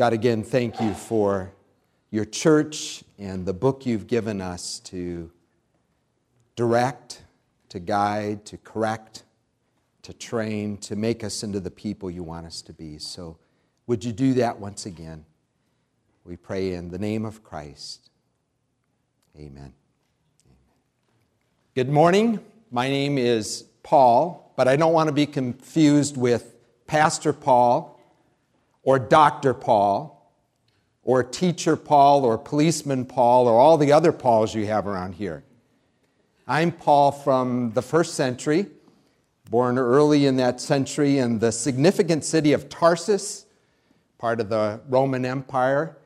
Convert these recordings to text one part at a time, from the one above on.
God, again, thank you for your church and the book you've given us to direct, to guide, to correct, to train, to make us into the people you want us to be. So, would you do that once again? We pray in the name of Christ. Amen. Good morning. My name is Paul, but I don't want to be confused with Pastor Paul or Dr. Paul or Teacher Paul or Policeman Paul or all the other Pauls you have around here. I'm Paul from the first century, born early in that century in the significant city of Tarsus, part of the Roman Empire,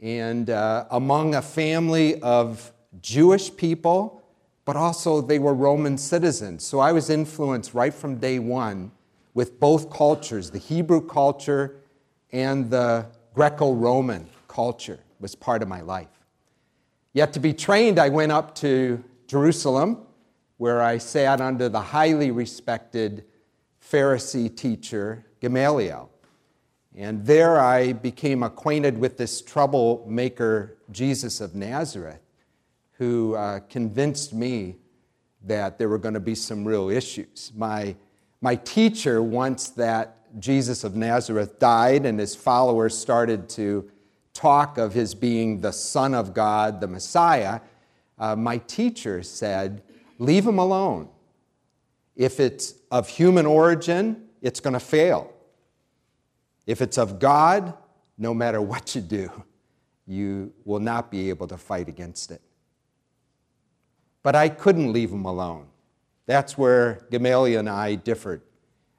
and uh, among a family of Jewish people, but also they were Roman citizens. So I was influenced right from day one with both cultures, the Hebrew culture and the Greco Roman culture was part of my life. Yet to be trained, I went up to Jerusalem, where I sat under the highly respected Pharisee teacher, Gamaliel. And there I became acquainted with this troublemaker, Jesus of Nazareth, who uh, convinced me that there were going to be some real issues. My, my teacher, once that Jesus of Nazareth died and his followers started to talk of his being the Son of God, the Messiah, uh, my teacher said, Leave him alone. If it's of human origin, it's going to fail. If it's of God, no matter what you do, you will not be able to fight against it. But I couldn't leave him alone. That's where Gamaliel and I differed.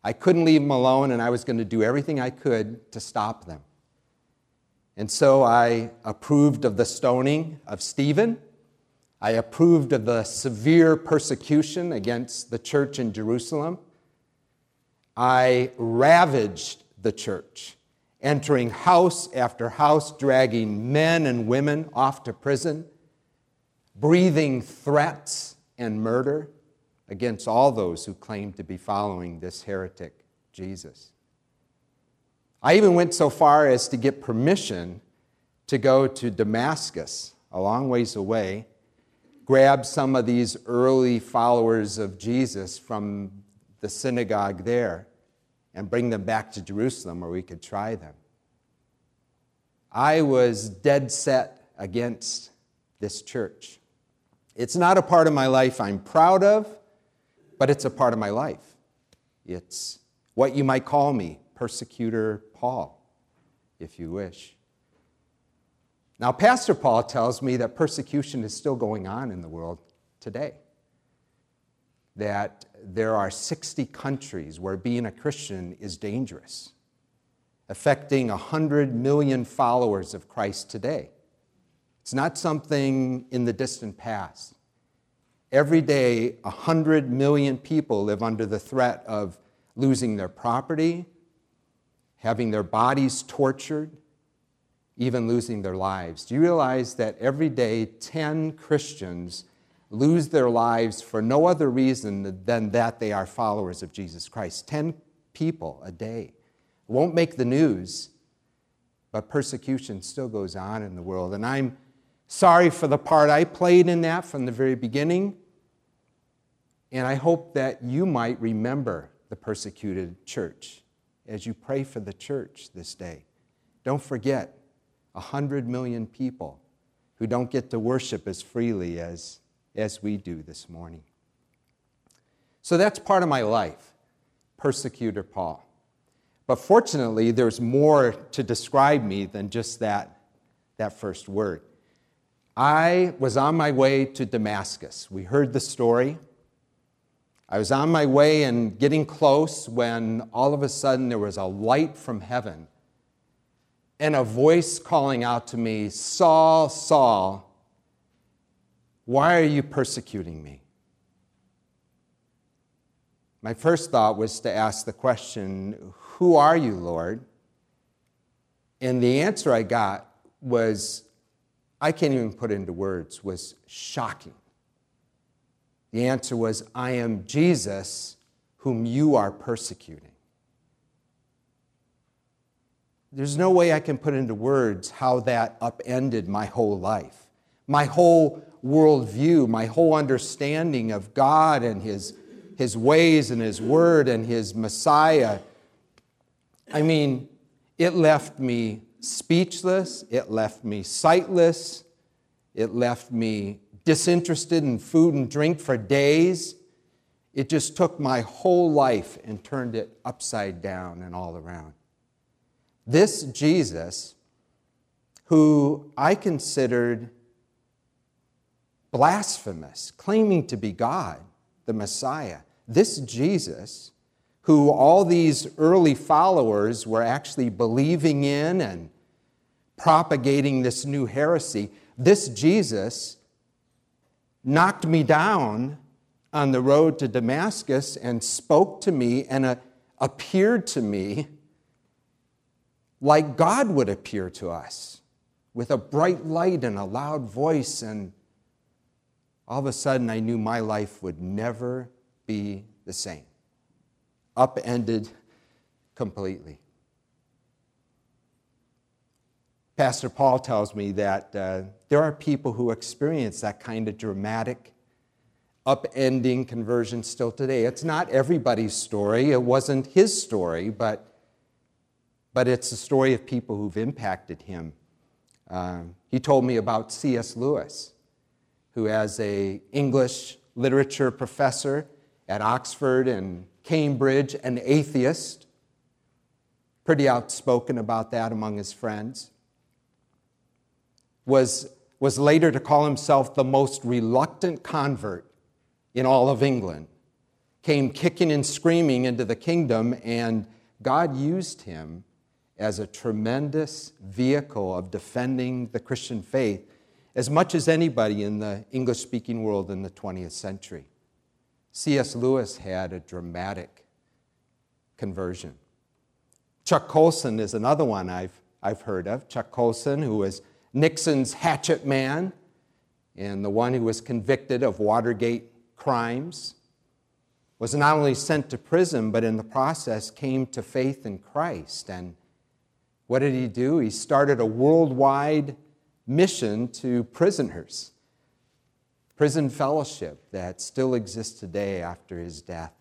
I couldn't leave him alone, and I was going to do everything I could to stop them. And so I approved of the stoning of Stephen. I approved of the severe persecution against the church in Jerusalem. I ravaged the church, entering house after house, dragging men and women off to prison, breathing threats and murder against all those who claimed to be following this heretic, Jesus. I even went so far as to get permission to go to Damascus, a long ways away, grab some of these early followers of Jesus from the synagogue there and bring them back to Jerusalem where we could try them. I was dead set against this church. It's not a part of my life I'm proud of, but it's a part of my life. It's what you might call me, persecutor Paul, if you wish. Now, Pastor Paul tells me that persecution is still going on in the world today. That there are 60 countries where being a Christian is dangerous, affecting 100 million followers of Christ today. It's not something in the distant past. Every day, 100 million people live under the threat of losing their property, having their bodies tortured, even losing their lives. Do you realize that every day 10 Christians lose their lives for no other reason than that they are followers of Jesus Christ? 10 people a day. Won't make the news, but persecution still goes on in the world. And I'm sorry for the part I played in that from the very beginning. And I hope that you might remember the persecuted church as you pray for the church this day. Don't forget 100 million people who don't get to worship as freely as, as we do this morning. So that's part of my life, persecutor Paul. But fortunately, there's more to describe me than just that, that first word. I was on my way to Damascus. We heard the story. I was on my way and getting close when all of a sudden there was a light from heaven and a voice calling out to me, Saul, Saul, why are you persecuting me? My first thought was to ask the question, Who are you, Lord? And the answer I got was, I can't even put into words, was shocking. The answer was, I am Jesus whom you are persecuting. there's no way I can put into words how that upended my whole life, my whole worldview, my whole understanding of God and His, his ways and His Word and His Messiah. I mean, it left me speechless, it left me sightless, it left me disinterested in food and drink for days. It just took my whole life and turned it upside down and all around. This Jesus, who I considered blasphemous, claiming to be God, the Messiah, this Jesus, who all these early followers were actually believing in and propagating this new heresy, this Jesus knocked me down on the road to Damascus and spoke to me and uh, appeared to me like God would appear to us with a bright light and a loud voice. And all of a sudden, I knew my life would never be the same, upended completely. Pastor Paul tells me that uh, there are people who experience that kind of dramatic, upending conversion still today. It's not everybody's story. It wasn't his story, but, but it's the story of people who've impacted him. Uh, he told me about C.S. Lewis, who, as a English literature professor at Oxford and Cambridge, an atheist, pretty outspoken about that among his friends was, was later to call himself the most reluctant convert in all of England, came kicking and screaming into the kingdom, and God used him as a tremendous vehicle of defending the Christian faith as much as anybody in the English speaking world in the 20th century. C.S. Lewis had a dramatic conversion. Chuck Colson is another one I've, I've heard of. Chuck Colson, who was Nixon's hatchet man and the one who was convicted of Watergate crimes, was not only sent to prison, but in the process came to faith in Christ. And what did he do? He started a worldwide mission to prisoners, prison fellowship that still exists today after his death.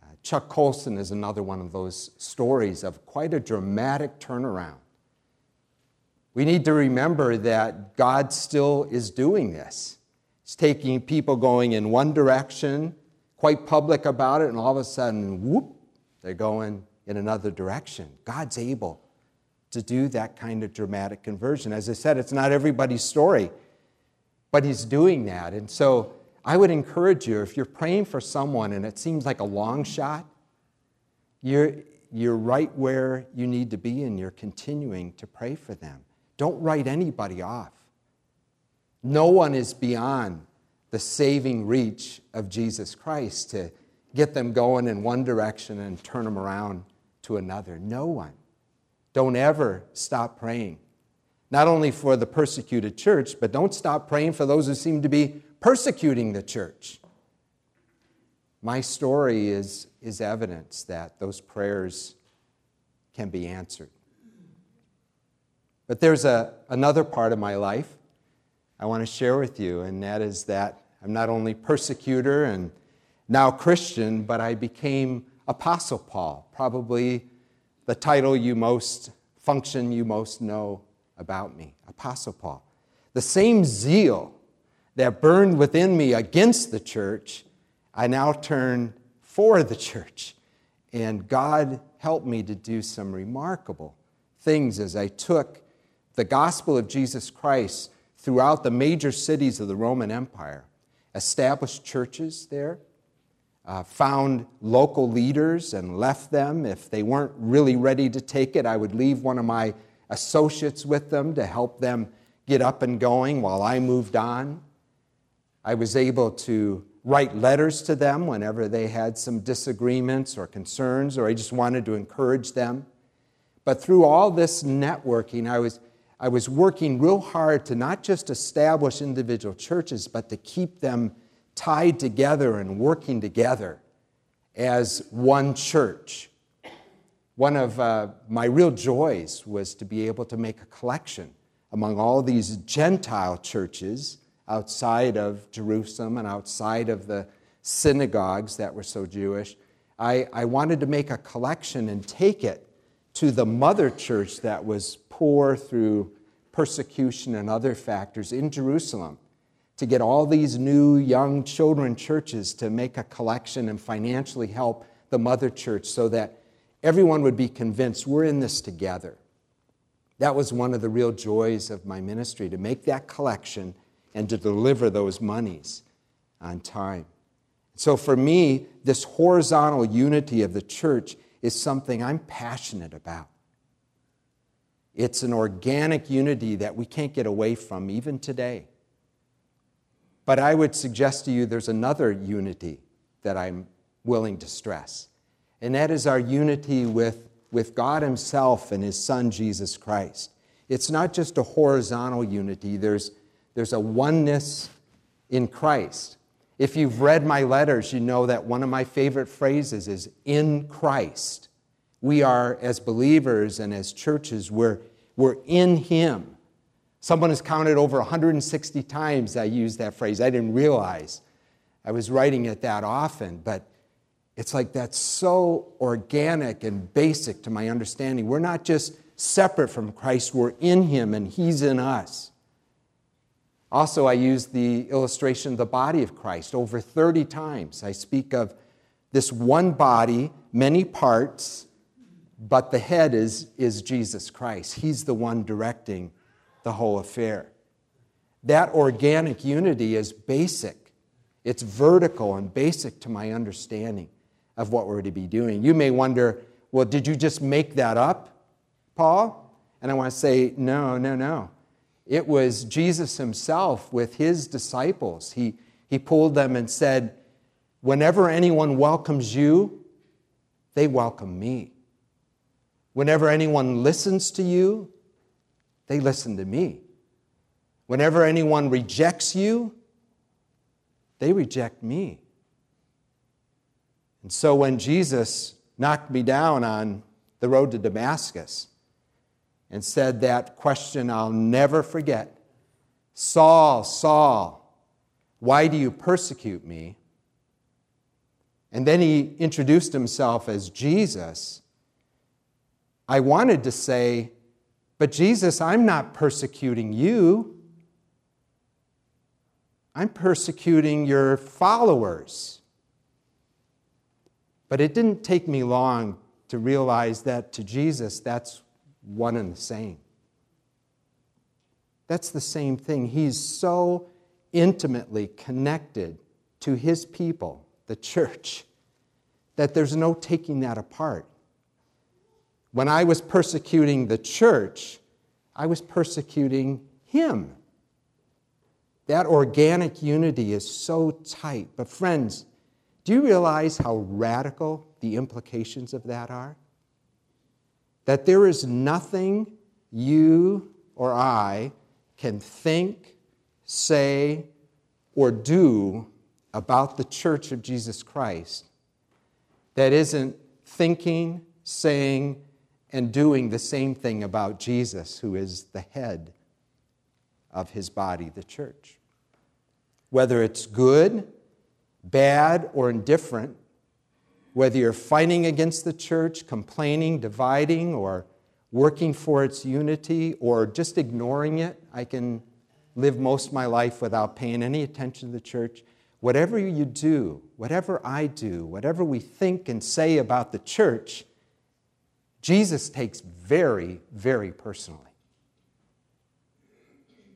Uh, Chuck Colson is another one of those stories of quite a dramatic turnaround we need to remember that God still is doing this. He's taking people going in one direction, quite public about it, and all of a sudden, whoop, they're going in another direction. God's able to do that kind of dramatic conversion. As I said, it's not everybody's story, but He's doing that. And so I would encourage you if you're praying for someone and it seems like a long shot, you're, you're right where you need to be and you're continuing to pray for them. Don't write anybody off. No one is beyond the saving reach of Jesus Christ to get them going in one direction and turn them around to another. No one. Don't ever stop praying. Not only for the persecuted church, but don't stop praying for those who seem to be persecuting the church. My story is, is evidence that those prayers can be answered. But there's a, another part of my life I want to share with you, and that is that I'm not only persecutor and now Christian, but I became Apostle Paul, probably the title you most function you most know about me, Apostle Paul. The same zeal that burned within me against the church, I now turn for the church. And God helped me to do some remarkable things as I took the gospel of Jesus Christ throughout the major cities of the Roman Empire, established churches there, uh, found local leaders and left them. If they weren't really ready to take it, I would leave one of my associates with them to help them get up and going while I moved on. I was able to write letters to them whenever they had some disagreements or concerns, or I just wanted to encourage them. But through all this networking, I was I was working real hard to not just establish individual churches, but to keep them tied together and working together as one church. one of uh, my real joys was to be able to make a collection among all these Gentile churches outside of Jerusalem and outside of the synagogues that were so Jewish. I, I wanted to make a collection and take it to the mother church that was poor through persecution and other factors in Jerusalem to get all these new young children churches to make a collection and financially help the mother church so that everyone would be convinced we're in this together. That was one of the real joys of my ministry to make that collection and to deliver those monies on time. So for me, this horizontal unity of the church is something I'm passionate about. It's an organic unity that we can't get away from even today. But I would suggest to you there's another unity that I'm willing to stress, and that is our unity with, with God Himself and His Son, Jesus Christ. It's not just a horizontal unity, there's, there's a oneness in Christ. If you've read my letters, you know that one of my favorite phrases is in Christ. We are, as believers and as churches, we're, we're in Him. Someone has counted over 160 times I used that phrase. I didn't realize I was writing it that often, but it's like that's so organic and basic to my understanding. We're not just separate from Christ, we're in Him and He's in us. Also, I use the illustration of the body of Christ over 30 times. I speak of this one body, many parts, but the head is, is Jesus Christ. He's the one directing the whole affair. That organic unity is basic, it's vertical and basic to my understanding of what we're to be doing. You may wonder, well, did you just make that up, Paul? And I want to say, no, no, no. It was Jesus himself with his disciples. He, he pulled them and said, Whenever anyone welcomes you, they welcome me. Whenever anyone listens to you, they listen to me. Whenever anyone rejects you, they reject me. And so when Jesus knocked me down on the road to Damascus and said that question I'll never forget Saul, Saul, why do you persecute me? And then he introduced himself as Jesus. I wanted to say, but Jesus, I'm not persecuting you. I'm persecuting your followers. But it didn't take me long to realize that to Jesus, that's one and the same. That's the same thing. He's so intimately connected to his people, the church, that there's no taking that apart. When I was persecuting the church, I was persecuting him. That organic unity is so tight. But, friends, do you realize how radical the implications of that are? That there is nothing you or I can think, say, or do about the church of Jesus Christ that isn't thinking, saying, and doing the same thing about Jesus, who is the head of his body, the church. Whether it's good, bad, or indifferent, whether you're fighting against the church, complaining, dividing, or working for its unity, or just ignoring it, I can live most of my life without paying any attention to the church. Whatever you do, whatever I do, whatever we think and say about the church, Jesus takes very, very personally.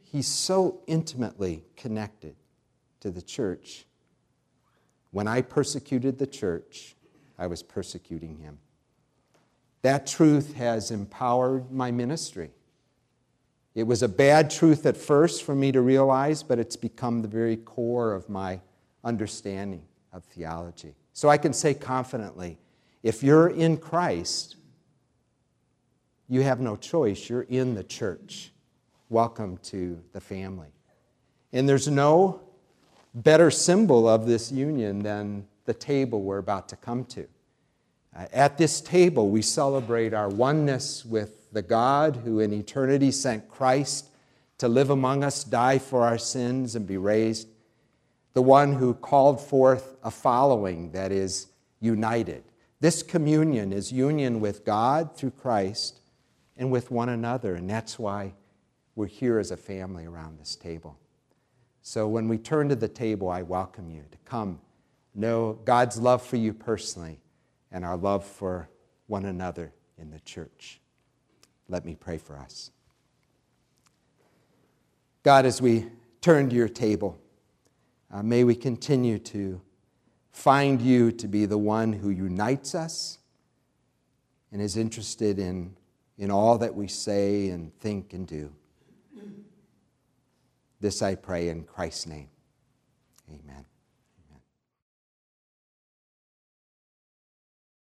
He's so intimately connected to the church. When I persecuted the church, I was persecuting him. That truth has empowered my ministry. It was a bad truth at first for me to realize, but it's become the very core of my understanding of theology. So I can say confidently if you're in Christ, you have no choice. You're in the church. Welcome to the family. And there's no better symbol of this union than the table we're about to come to. Uh, at this table, we celebrate our oneness with the God who in eternity sent Christ to live among us, die for our sins, and be raised. The one who called forth a following that is united. This communion is union with God through Christ and with one another, and that's why we're here as a family around this table. So when we turn to the table, I welcome you to come know God's love for you personally and our love for one another in the church. Let me pray for us. God, as we turn to your table, uh, may we continue to find you to be the one who unites us and is interested in, in all that we say and think and do. This I pray in Christ's name. Amen.